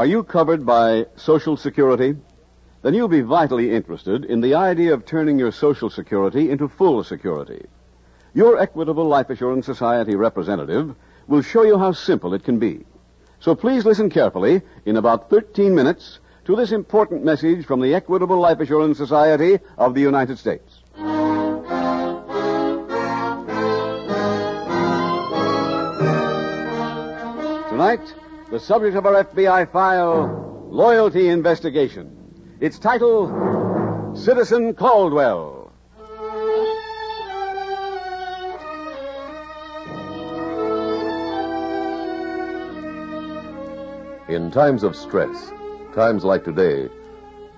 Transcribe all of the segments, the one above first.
Are you covered by Social Security? Then you'll be vitally interested in the idea of turning your Social Security into full security. Your Equitable Life Assurance Society representative will show you how simple it can be. So please listen carefully in about 13 minutes to this important message from the Equitable Life Assurance Society of the United States. Tonight, the subject of our FBI file, Loyalty Investigation. Its title, Citizen Caldwell. In times of stress, times like today,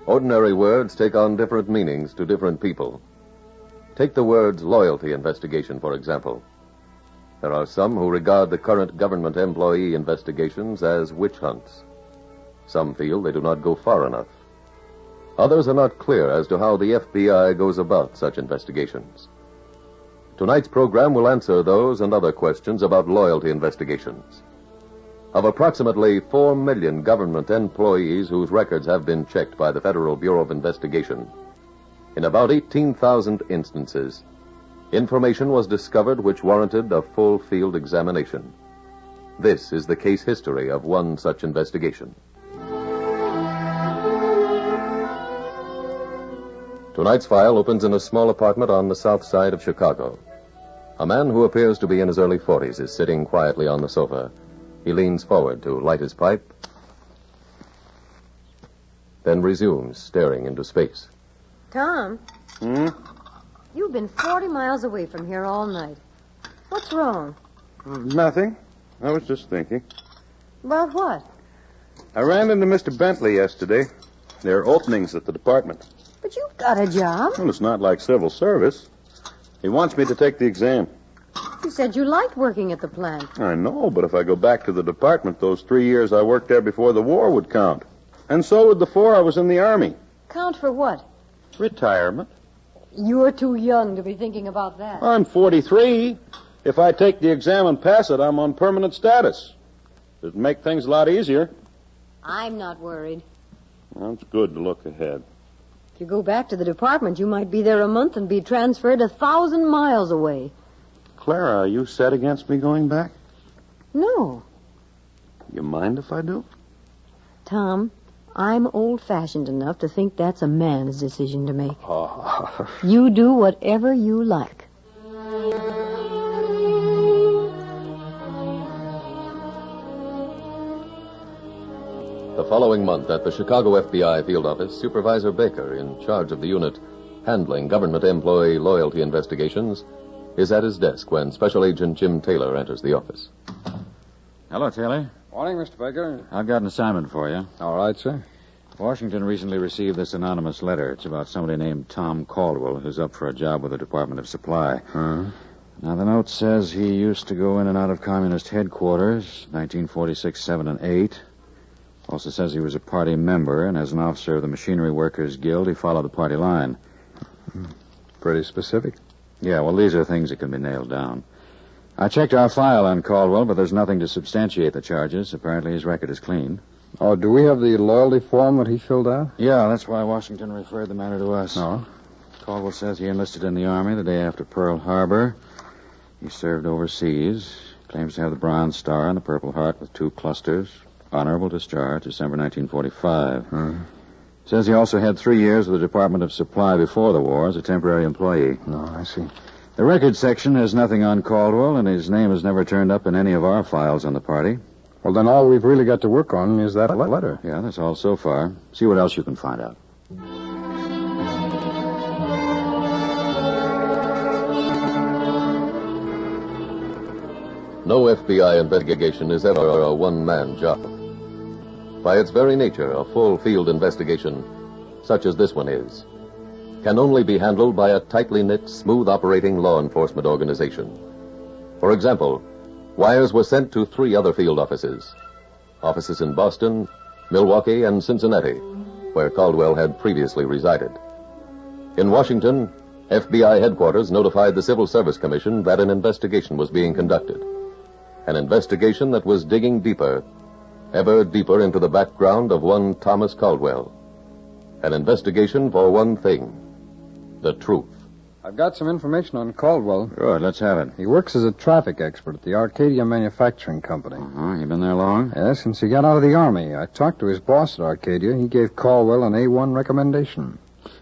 ordinary words take on different meanings to different people. Take the words loyalty investigation, for example. There are some who regard the current government employee investigations as witch hunts. Some feel they do not go far enough. Others are not clear as to how the FBI goes about such investigations. Tonight's program will answer those and other questions about loyalty investigations. Of approximately 4 million government employees whose records have been checked by the Federal Bureau of Investigation, in about 18,000 instances, information was discovered which warranted a full field examination. This is the case history of one such investigation. Tonight's file opens in a small apartment on the south side of Chicago. A man who appears to be in his early 40s is sitting quietly on the sofa. He leans forward to light his pipe, then resumes, staring into space. Tom, Hmm? You've been 40 miles away from here all night. What's wrong? Uh, nothing. I was just thinking. About what? I ran into Mr. Bentley yesterday. There are openings at the department. But you've got a job. Well, it's not like civil service. He wants me to take the exam. You said you liked working at the plant. I know, but if I go back to the department, those three years I worked there before the war would count. And so would the four I was in the Army. Count for what? Retirement. You're too young to be thinking about that. I'm 43. If I take the exam and pass it, I'm on permanent status. It'd make things a lot easier. I'm not worried. Well, it's good to look ahead. If you go back to the department, you might be there a month and be transferred a thousand miles away. Clara, are you set against me going back? No, You mind if I do? Tom, I'm old-fashioned enough to think that's a man's decision to make. Oh. You do whatever you like. The following month at the Chicago FBI field office, Supervisor Baker, in charge of the unit handling government employee loyalty investigations, is at his desk when Special Agent Jim Taylor enters the office. Hello, Taylor. Morning, Mr. Baker. I've got an assignment for you. All right, sir. Washington recently received this anonymous letter. It's about somebody named Tom Caldwell who's up for a job with the Department of Supply. Huh? Now, the note says he used to go in and out of communist headquarters, 1946, 7, and 8. Also says he was a party member, and as an officer of the Machinery Workers Guild, he followed the party line. Hmm. Pretty specific. Yeah, well, these are things that can be nailed down. I checked our file on Caldwell, but there's nothing to substantiate the charges. Apparently, his record is clean. Oh, do we have the loyalty form that he filled out? Yeah, that's why Washington referred the matter to us. No. Caldwell says he enlisted in the Army the day after Pearl Harbor. He served overseas. Claims to have the Bronze Star and the Purple Heart with two clusters. Honorable discharge, December 1945. Hmm. Says he also had three years with the Department of Supply before the war as a temporary employee. No, I see. The record section has nothing on Caldwell, and his name has never turned up in any of our files on the party. Well, then all we've really got to work on is that letter. Yeah, that's all so far. See what else you can find out. No FBI investigation is ever a one man job. By its very nature, a full field investigation, such as this one is, can only be handled by a tightly knit, smooth operating law enforcement organization. For example, wires were sent to three other field offices offices in Boston, Milwaukee, and Cincinnati, where Caldwell had previously resided. In Washington, FBI headquarters notified the Civil Service Commission that an investigation was being conducted. An investigation that was digging deeper, ever deeper into the background of one Thomas Caldwell. An investigation for one thing the truth. I've got some information on Caldwell. Good, let's have it. He works as a traffic expert at the Arcadia Manufacturing Company. Uh-huh. You been there long? Yes, since he got out of the Army. I talked to his boss at Arcadia. He gave Caldwell an A1 recommendation.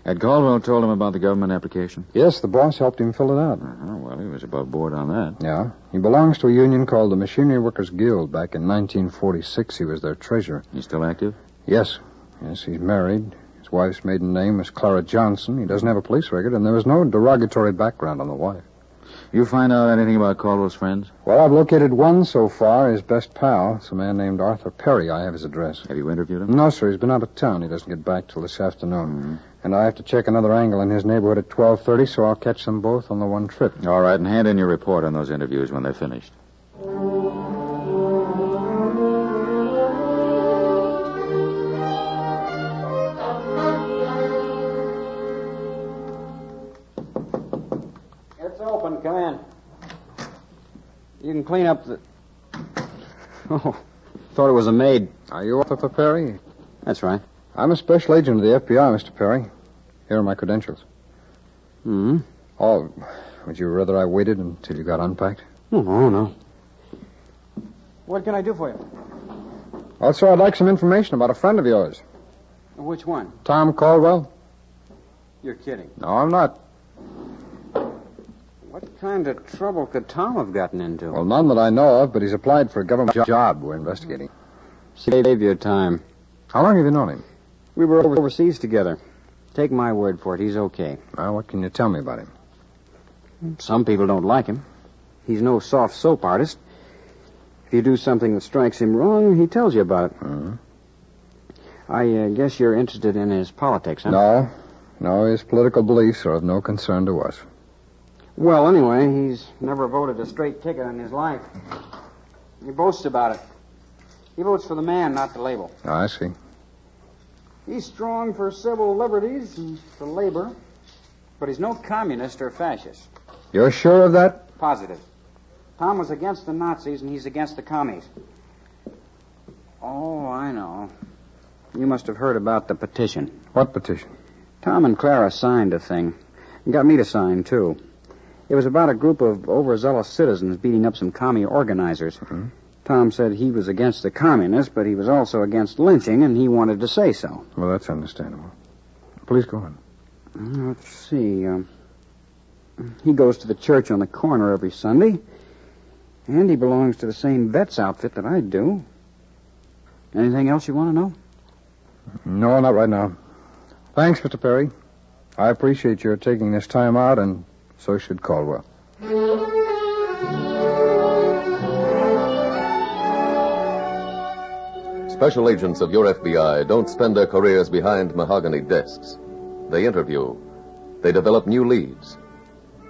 Had Caldwell told him about the government application? Yes, the boss helped him fill it out. Uh-huh. Well, he was above board on that. Yeah. He belongs to a union called the Machinery Workers Guild. Back in 1946, he was their treasurer. He's still active? Yes. Yes, he's married. His wife's maiden name is Clara Johnson. He doesn't have a police record, and there was no derogatory background on the wife. You find out anything about Caldwell's friends? Well, I've located one so far, his best pal. It's a man named Arthur Perry. I have his address. Have you interviewed him? No, sir. He's been out of town. He doesn't get back till this afternoon. Mm-hmm. And I have to check another angle in his neighborhood at 12.30, so I'll catch them both on the one trip. All right, and hand in your report on those interviews when they're finished. Clean up the. Oh, thought it was a maid. Are you Arthur Perry? That's right. I'm a special agent of the FBI, Mr. Perry. Here are my credentials. Hmm. Oh, would you rather I waited until you got unpacked? Oh, no, no. What can I do for you? Also, I'd like some information about a friend of yours, Which one? Tom Caldwell. You're kidding. No, I'm not. What kind of trouble could Tom have gotten into? Well, none that I know of, but he's applied for a government jo- job we're investigating. Save your time. How long have you known him? We were over- overseas together. Take my word for it, he's okay. Well, what can you tell me about him? Some people don't like him. He's no soft soap artist. If you do something that strikes him wrong, he tells you about it. Mhm. I uh, guess you're interested in his politics, huh? No. No, his political beliefs are of no concern to us. Well, anyway, he's never voted a straight ticket in his life. He boasts about it. He votes for the man, not the label. Oh, I see. He's strong for civil liberties and for labor, but he's no communist or fascist. You're sure of that? Positive. Tom was against the Nazis and he's against the commies. Oh, I know. You must have heard about the petition. What petition? Tom and Clara signed a thing. And got me to sign, too. It was about a group of overzealous citizens beating up some commie organizers. Tom said he was against the communists, but he was also against lynching, and he wanted to say so. Well, that's understandable. Please go on. Uh, Let's see. Um, he goes to the church on the corner every Sunday, and he belongs to the same vet's outfit that I do. Anything else you want to know? No, not right now. Thanks, Mr. Perry. I appreciate your taking this time out, and so should Caldwell. Special agents of your FBI don't spend their careers behind mahogany desks. They interview. They develop new leads.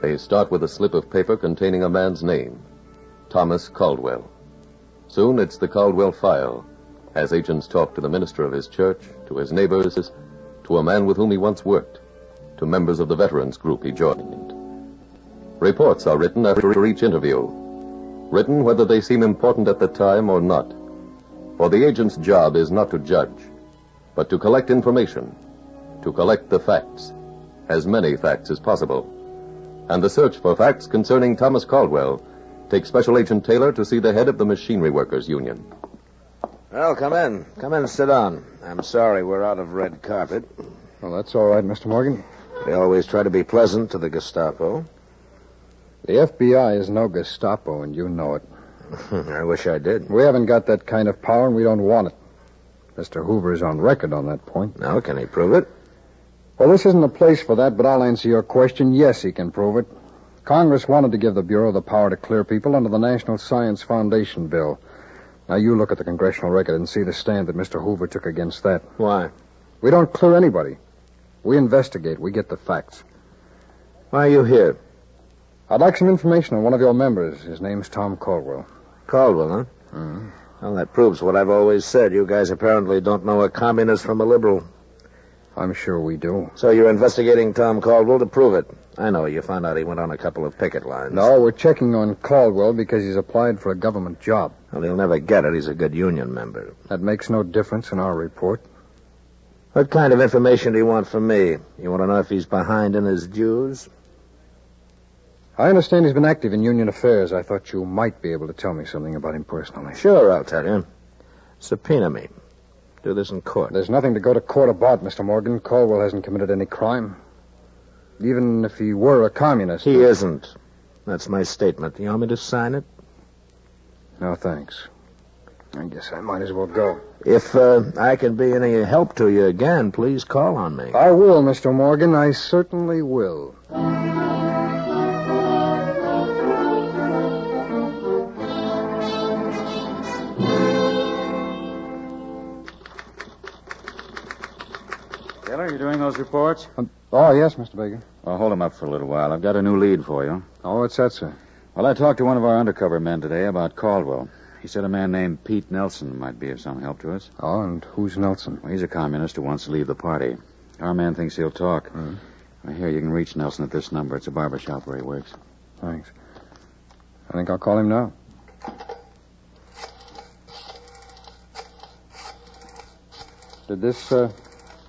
They start with a slip of paper containing a man's name Thomas Caldwell. Soon it's the Caldwell file, as agents talk to the minister of his church, to his neighbors, to a man with whom he once worked, to members of the veterans group he joined. Reports are written after each interview, written whether they seem important at the time or not. For the agent's job is not to judge, but to collect information, to collect the facts, as many facts as possible. And the search for facts concerning Thomas Caldwell takes Special Agent Taylor to see the head of the Machinery Workers Union. Well, come in. Come in and sit down. I'm sorry we're out of red carpet. Well, that's all right, Mr. Morgan. We always try to be pleasant to the Gestapo. The FBI is no Gestapo, and you know it. I wish I did. We haven't got that kind of power, and we don't want it. Mr. Hoover is on record on that point. Now, can he prove it? Well, this isn't a place for that, but I'll answer your question. Yes, he can prove it. Congress wanted to give the Bureau the power to clear people under the National Science Foundation bill. Now, you look at the congressional record and see the stand that Mr. Hoover took against that. Why? We don't clear anybody. We investigate. We get the facts. Why are you here? I'd like some information on one of your members. His name's Tom Caldwell. Caldwell, huh? Mm-hmm. Well, that proves what I've always said. You guys apparently don't know a communist from a liberal. I'm sure we do. So you're investigating Tom Caldwell to prove it. I know. You found out he went on a couple of picket lines. No, we're checking on Caldwell because he's applied for a government job. Well, he'll never get it. He's a good union member. That makes no difference in our report. What kind of information do you want from me? You want to know if he's behind in his dues? I understand he's been active in union affairs. I thought you might be able to tell me something about him personally. Sure, I'll tell you. Subpoena me. Do this in court. There's nothing to go to court about, Mr. Morgan. Caldwell hasn't committed any crime. Even if he were a communist. He isn't. That's my statement. You want me to sign it? No, thanks. I guess I might as well go. If uh, I can be any help to you again, please call on me. I will, Mr. Morgan. I certainly will. Taylor, you doing those reports? Oh, yes, Mr. Baker. Well, hold them up for a little while. I've got a new lead for you. Oh, what's that, sir? Well, I talked to one of our undercover men today about Caldwell. He said a man named Pete Nelson might be of some help to us. Oh, and who's Nelson? Well, he's a communist who wants to leave the party. Our man thinks he'll talk. Hmm. Well, here, you can reach Nelson at this number. It's a barber shop where he works. Thanks. I think I'll call him now. Did this uh,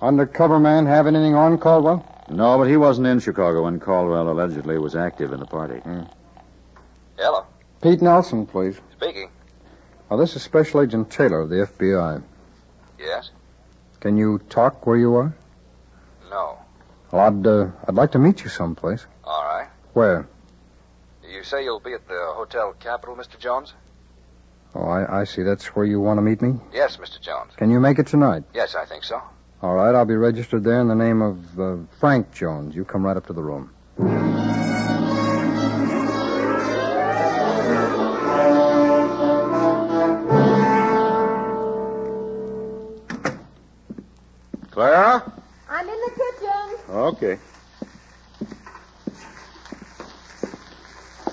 undercover man have anything on Caldwell? No, but he wasn't in Chicago when Caldwell allegedly was active in the party. Hello. Pete Nelson, please. Speaking. Oh, this is Special Agent Taylor of the FBI. Yes? Can you talk where you are? No. Well, I'd, uh, I'd like to meet you someplace. All right. Where? You say you'll be at the Hotel Capitol, Mr. Jones? Oh, I, I see. That's where you want to meet me? Yes, Mr. Jones. Can you make it tonight? Yes, I think so. All right, I'll be registered there in the name of uh, Frank Jones. You come right up to the room. Clara? I'm in the kitchen. Okay.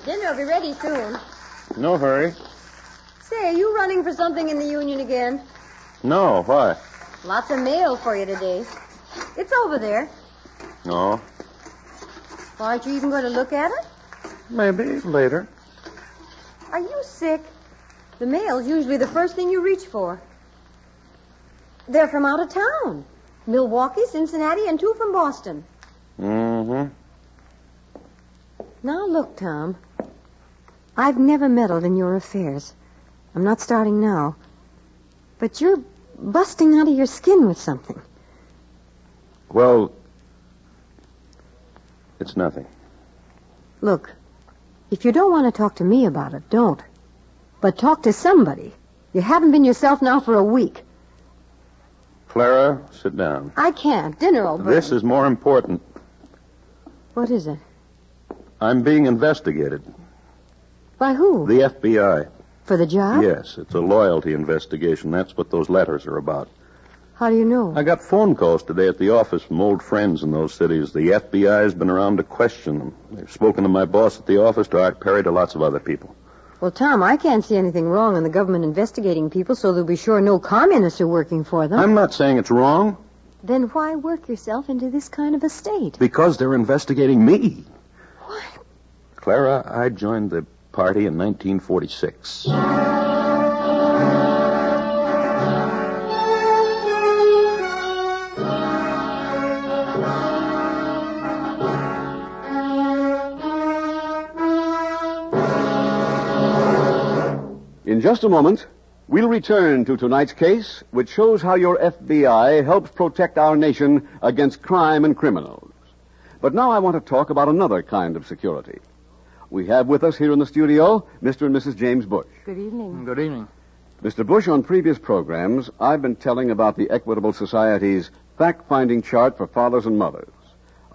Dinner will be ready soon. No hurry. Say, are you running for something in the union again? No, why? Lots of mail for you today. It's over there. No. Well, aren't you even going to look at it? Maybe later. Are you sick? The mail's usually the first thing you reach for. They're from out of town. Milwaukee, Cincinnati, and two from Boston. Mm-hmm. Now look, Tom. I've never meddled in your affairs. I'm not starting now. But you're busting out of your skin with something. Well, it's nothing. Look, if you don't want to talk to me about it, don't. But talk to somebody. You haven't been yourself now for a week. Clara, sit down. I can't. Dinner will burn. This is more important. What is it? I'm being investigated. By who? The FBI. For the job? Yes, it's a loyalty investigation. That's what those letters are about. How do you know? I got phone calls today at the office from old friends in those cities. The FBI has been around to question them. They've spoken to my boss at the office, to Art Perry, to lots of other people. Well, Tom, I can't see anything wrong in the government investigating people, so they'll be sure no communists are working for them. I'm not saying it's wrong, Then why work yourself into this kind of a state? because they're investigating me. What? Clara, I joined the party in 1946. In just a moment, we'll return to tonight's case, which shows how your FBI helps protect our nation against crime and criminals. But now I want to talk about another kind of security. We have with us here in the studio Mr. and Mrs. James Bush. Good evening. Good evening. Mr. Bush, on previous programs, I've been telling about the Equitable Society's fact finding chart for fathers and mothers.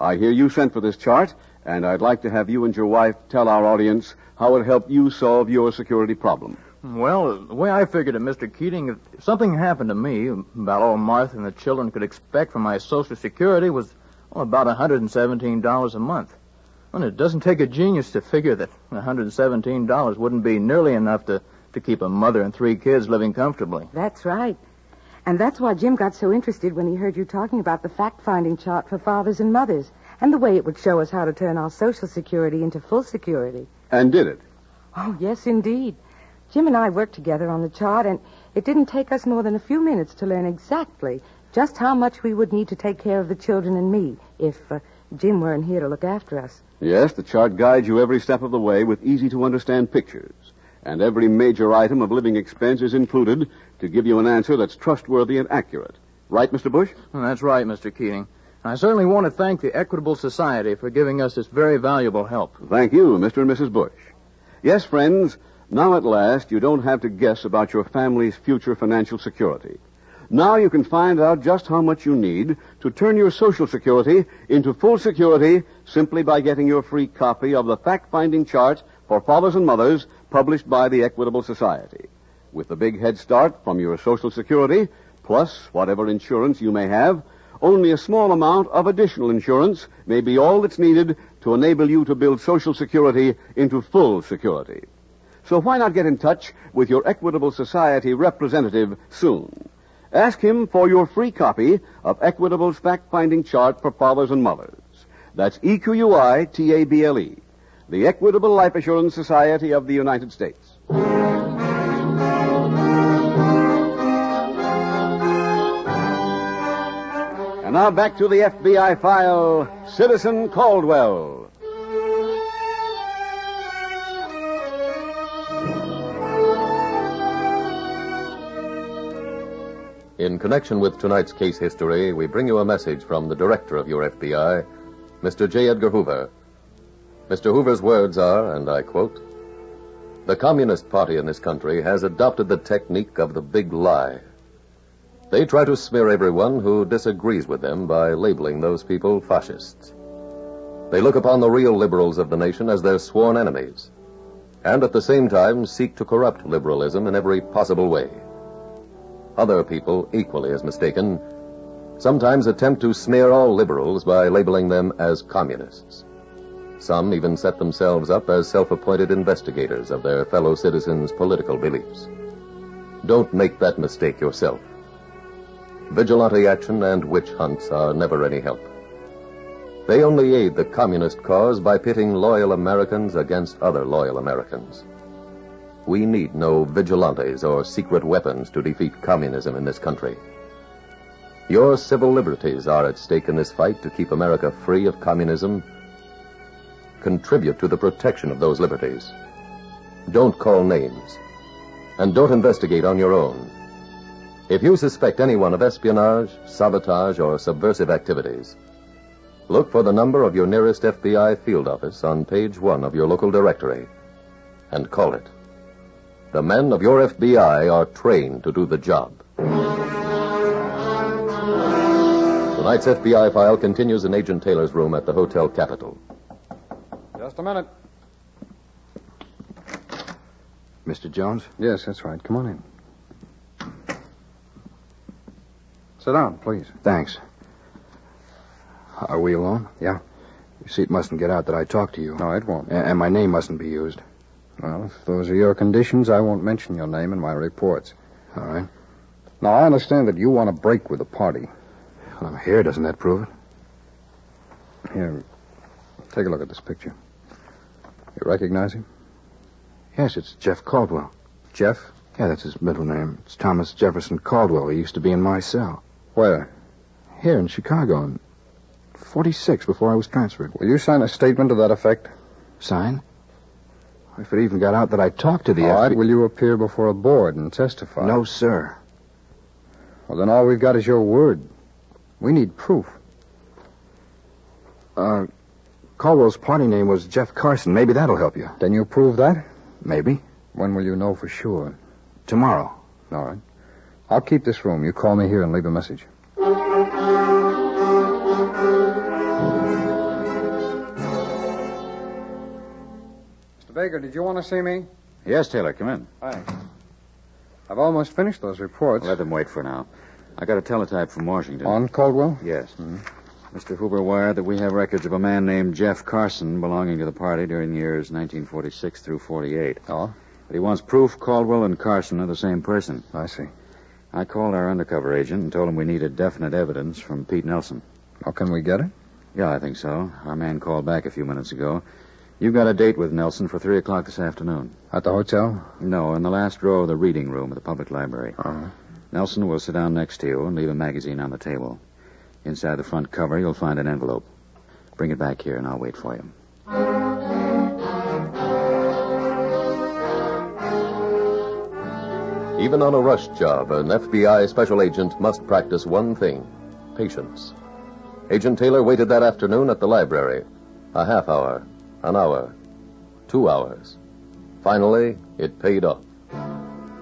I hear you sent for this chart, And I'd like to have you and your wife tell our audience how it helped you solve your security problem. Well, the way I figured it, Mr. Keating, if something happened to me, about all Martha and the children could expect from my Social Security was well, about $117 a month. And it doesn't take a genius to figure that $117 wouldn't be nearly enough to, to keep a mother and three kids living comfortably. That's right. And that's why Jim got so interested when he heard you talking about the fact finding chart for fathers and mothers and the way it would show us how to turn our Social Security into full security. And did it? Oh, yes, indeed. Jim and I worked together on the chart, and it didn't take us more than a few minutes to learn exactly just how much we would need to take care of the children and me if uh, Jim weren't here to look after us. Yes, the chart guides you every step of the way with easy to understand pictures. And every major item of living expense is included to give you an answer that's trustworthy and accurate. Right, Mr. Bush? Well, that's right, Mr. Keating. I certainly want to thank the Equitable Society for giving us this very valuable help. Thank you, Mr. and Mrs. Bush. Yes, friends, now at last you don't have to guess about your family's future financial security. Now you can find out just how much you need to turn your Social Security into full security simply by getting your free copy of the fact-finding chart for fathers and mothers published by the Equitable Society. With the big head start from your Social Security, plus whatever insurance you may have, only a small amount of additional insurance may be all that's needed to enable you to build Social Security into full security. So why not get in touch with your Equitable Society representative soon? Ask him for your free copy of Equitable's fact-finding chart for fathers and mothers. That's E E-Q-U-I-T-A-B-L-E, the Equitable Life Assurance Society of the United States. And now back to the FBI file, Citizen Caldwell. In connection with tonight's case history, we bring you a message from the director of your FBI, Mr. J. Edgar Hoover. Mr. Hoover's words are, and I quote, The Communist Party in this country has adopted the technique of the big lie. They try to smear everyone who disagrees with them by labeling those people fascists. They look upon the real liberals of the nation as their sworn enemies, and at the same time seek to corrupt liberalism in every possible way. Other people, equally as mistaken, sometimes attempt to smear all liberals by labeling them as communists. Some even set themselves up as self appointed investigators of their fellow citizens' political beliefs. Don't make that mistake yourself. Vigilante action and witch hunts are never any help. They only aid the communist cause by pitting loyal Americans against other loyal Americans. We need no vigilantes or secret weapons to defeat communism in this country. Your civil liberties are at stake in this fight to keep America free of communism. Contribute to the protection of those liberties. Don't call names. And don't investigate on your own. If you suspect anyone of espionage, sabotage, or subversive activities, look for the number of your nearest FBI field office on page one of your local directory and call it. The men of your FBI are trained to do the job. Tonight's FBI file continues in Agent Taylor's room at the Hotel Capitol. Just a minute. Mr. Jones? Yes, that's right. Come on in. Sit down, please. Thanks. Are we alone? Yeah. You see, it mustn't get out that I talked to you. No, it won't. A- And my name mustn't be used. Well, if those are your conditions, I won't mention your name in my reports. All right. Now, I understand that you want to break with the party. Well, I'm here. Doesn't that prove it? Here, take a look at this picture. You recognize him? Yes, it's Jeff Caldwell. Jeff? Yeah, that's his middle name. It's Thomas Jefferson Caldwell. He used to be in my cell. Where? Here in Chicago in 46 before I was transferred. Will you sign a statement to that effect? Sign? If it even got out that I talked to the All right. Will you appear before a board and testify? No, sir. Well, then all we've got is your word. We need proof. Uh, Caldwell's party name was Jeff Carson. Maybe that'll help you. Can you prove that? Maybe. When will you know for sure? Tomorrow. All right. I'll keep this room. You call me here and leave a message. Baker, did you want to see me? Yes, Taylor, come in. Thanks. I've almost finished those reports. Let them wait for now. I got a teletype from Washington. On Caldwell? Yes. Hmm. Mr. Hoover wired that we have records of a man named Jeff Carson belonging to the party during the years 1946 through 48. Oh? But he wants proof Caldwell and Carson are the same person. I see. I called our undercover agent and told him we needed definite evidence from Pete Nelson. How can we get it? Yeah, I think so. Our man called back a few minutes ago. You've got a date with Nelson for 3 o'clock this afternoon. At the hotel? No, in the last row of the reading room at the public library. Uh-huh. Nelson will sit down next to you and leave a magazine on the table. Inside the front cover, you'll find an envelope. Bring it back here, and I'll wait for you. Even on a rush job, an FBI special agent must practice one thing patience. Agent Taylor waited that afternoon at the library. A half hour, an hour, two hours. Finally, it paid off.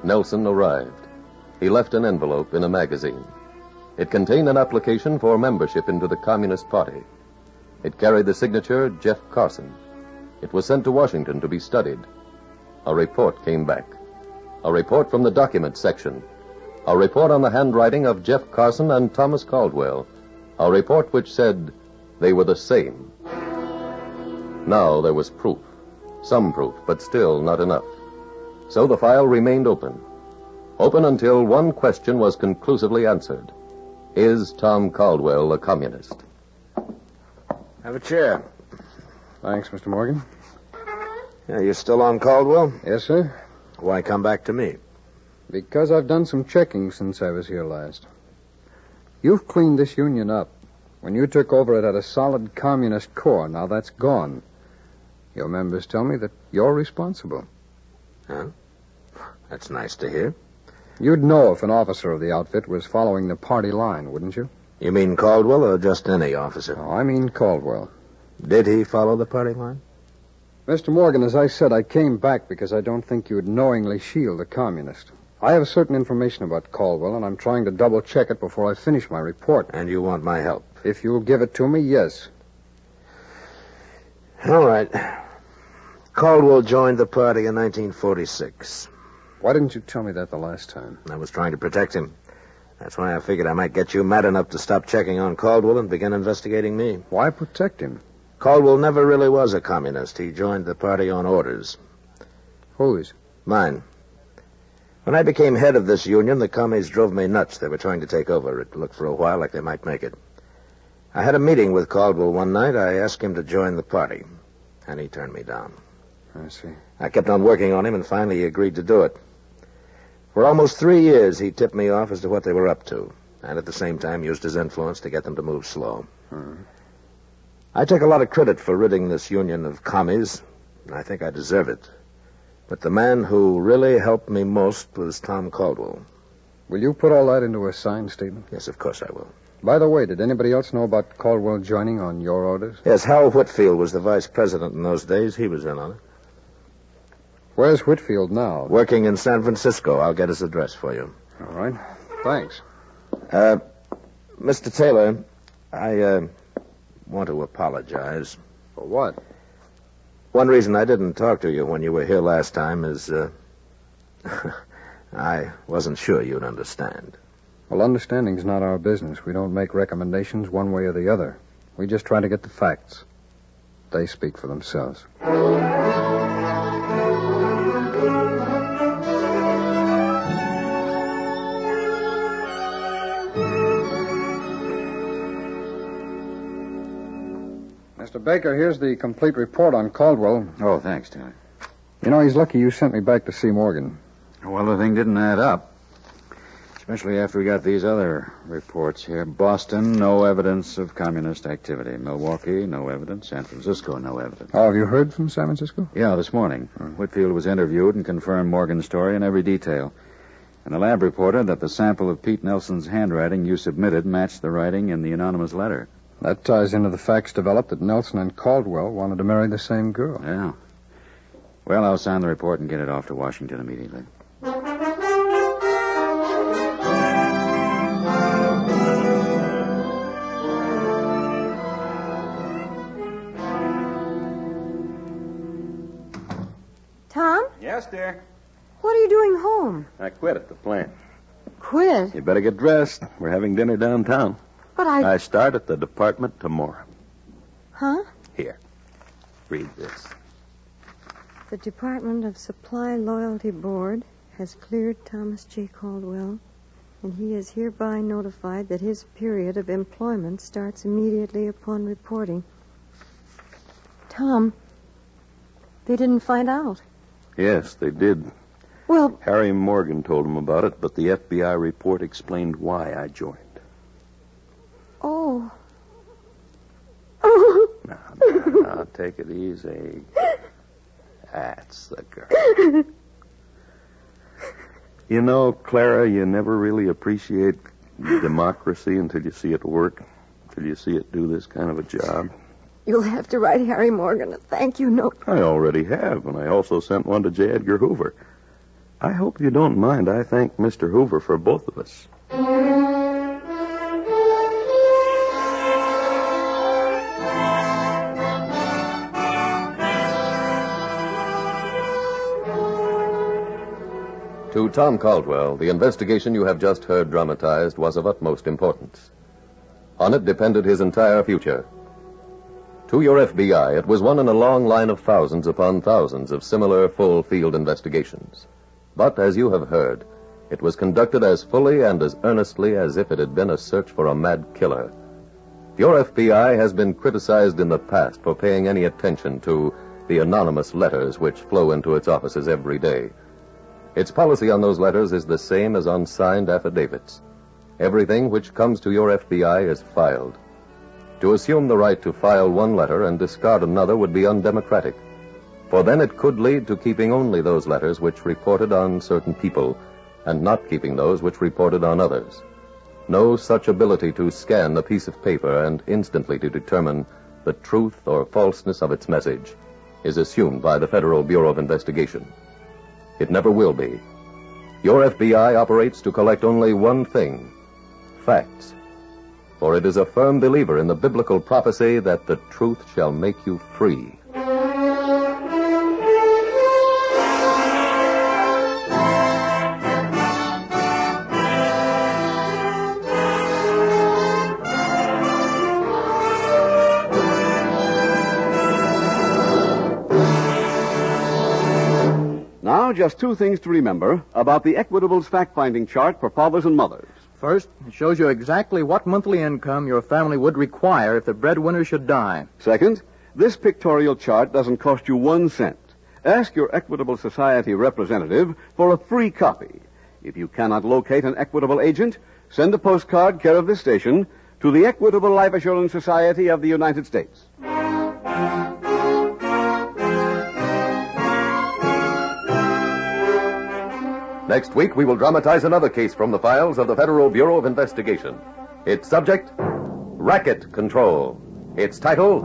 Nelson arrived. He left an envelope in a magazine. It contained an application for membership into the Communist Party. It carried the signature Jeff Carson. It was sent to Washington to be studied. A report came back. A report from the documents section. A report on the handwriting of Jeff Carson and Thomas Caldwell. A report which said they were the same. Now there was proof. Some proof, but still not enough. So the file remained open. Open until one question was conclusively answered. Is Tom Caldwell a communist? Have a chair. Thanks, Mr. Morgan. Yeah, you're still on Caldwell? Yes, sir. Why come back to me? Because I've done some checking since I was here last. You've cleaned this union up. When you took over, it had a solid communist core. Now that's gone. Your members tell me that you're responsible. Huh? That's nice to hear. You'd know if an officer of the outfit was following the party line, wouldn't you? You mean Caldwell or just any officer? Oh, I mean Caldwell. Did he follow the party line? Mr. Morgan, as I said, I came back because I don't think you would knowingly shield a communist. I have certain information about Caldwell, and I'm trying to double check it before I finish my report. And you want my help? If you'll give it to me, yes. All right. Caldwell joined the party in 1946. Why didn't you tell me that the last time? I was trying to protect him. That's why I figured I might get you mad enough to stop checking on Caldwell and begin investigating me. Why protect him? Caldwell never really was a communist. He joined the party on orders. Whose? Mine. When I became head of this union, the commies drove me nuts. They were trying to take over. It looked for a while like they might make it. I had a meeting with Caldwell one night. I asked him to join the party, and he turned me down. I see. I kept on working on him, and finally he agreed to do it. For almost three years, he tipped me off as to what they were up to, and at the same time used his influence to get them to move slow. Hmm. I take a lot of credit for ridding this union of commies, and I think I deserve it. But the man who really helped me most was Tom Caldwell. Will you put all that into a signed statement? Yes, of course I will. By the way, did anybody else know about Caldwell joining on your orders? Yes, Hal Whitfield was the vice president in those days. He was in on it. Where's Whitfield now? Working in San Francisco. I'll get his address for you. All right. Thanks. Uh, Mr. Taylor, I, uh, want to apologize. For what? One reason I didn't talk to you when you were here last time is, uh, I wasn't sure you'd understand. Well, understanding's not our business. We don't make recommendations one way or the other. We just try to get the facts. They speak for themselves. Mr. Baker, here's the complete report on Caldwell. Oh, thanks, Taylor. You know, he's lucky you sent me back to see Morgan. Well, the thing didn't add up. Especially after we got these other reports here. Boston, no evidence of communist activity. Milwaukee, no evidence. San Francisco, no evidence. Oh, have you heard from San Francisco? Yeah, this morning. Hmm. Whitfield was interviewed and confirmed Morgan's story in every detail. And the lab reported that the sample of Pete Nelson's handwriting you submitted matched the writing in the anonymous letter. That ties into the facts developed that Nelson and Caldwell wanted to marry the same girl. Yeah. Well, I'll sign the report and get it off to Washington immediately. Tom, Yes, dear. what are you doing home? I quit at the plant. Quit. You better get dressed. We're having dinner downtown. But I. I start at the department tomorrow. Huh? Here. Read this. The Department of Supply Loyalty Board has cleared Thomas J. Caldwell, and he is hereby notified that his period of employment starts immediately upon reporting. Tom, they didn't find out. Yes, they did. Well, Harry Morgan told him about it, but the FBI report explained why I joined. oh. Oh. Now, now, now, take it easy. That's the girl. You know, Clara, you never really appreciate democracy until you see it work, until you see it do this kind of a job. You'll have to write Harry Morgan a thank you note. I already have, and I also sent one to J. Edgar Hoover. I hope you don't mind. I thank Mr. Hoover for both of us. To Tom Caldwell, the investigation you have just heard dramatized was of utmost importance. On it depended his entire future. To your FBI, it was one in a long line of thousands upon thousands of similar full field investigations. But as you have heard, it was conducted as fully and as earnestly as if it had been a search for a mad killer. Your FBI has been criticized in the past for paying any attention to the anonymous letters which flow into its offices every day. Its policy on those letters is the same as on signed affidavits. Everything which comes to your FBI is filed. To assume the right to file one letter and discard another would be undemocratic, for then it could lead to keeping only those letters which reported on certain people and not keeping those which reported on others. No such ability to scan a piece of paper and instantly to determine the truth or falseness of its message is assumed by the Federal Bureau of Investigation. It never will be. Your FBI operates to collect only one thing facts. For it is a firm believer in the biblical prophecy that the truth shall make you free. Now, just two things to remember about the Equitable's fact finding chart for fathers and mothers. First, it shows you exactly what monthly income your family would require if the breadwinner should die. Second, this pictorial chart doesn't cost you one cent. Ask your Equitable Society representative for a free copy. If you cannot locate an Equitable agent, send a postcard care of this station to the Equitable Life Assurance Society of the United States. Next week, we will dramatize another case from the files of the Federal Bureau of Investigation. Its subject, Racket Control. Its title,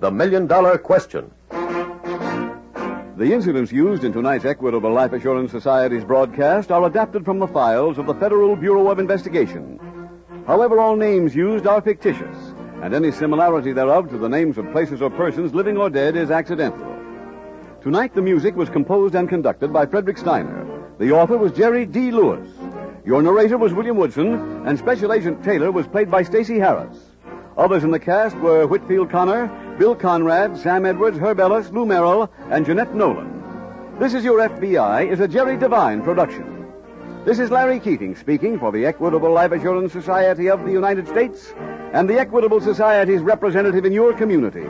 The Million Dollar Question. The incidents used in tonight's Equitable Life Assurance Society's broadcast are adapted from the files of the Federal Bureau of Investigation. However, all names used are fictitious, and any similarity thereof to the names of places or persons, living or dead, is accidental. Tonight, the music was composed and conducted by Frederick Steiner. The author was Jerry D. Lewis. Your narrator was William Woodson, and Special Agent Taylor was played by Stacy Harris. Others in the cast were Whitfield Connor, Bill Conrad, Sam Edwards, Herb Ellis, Lou Merrill, and Jeanette Nolan. This is Your FBI is a Jerry Devine production. This is Larry Keating speaking for the Equitable Life Assurance Society of the United States and the Equitable Society's representative in your community,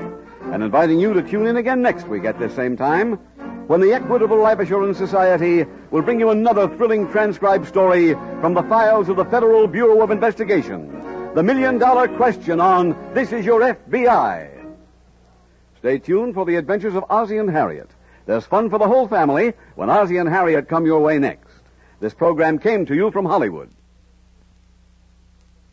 and inviting you to tune in again next week at this same time when the Equitable Life Assurance Society will bring you another thrilling transcribed story from the files of the Federal Bureau of Investigation. The Million Dollar Question on This Is Your FBI. Stay tuned for the adventures of Ozzie and Harriet. There's fun for the whole family when Ozzie and Harriet come your way next. This program came to you from Hollywood.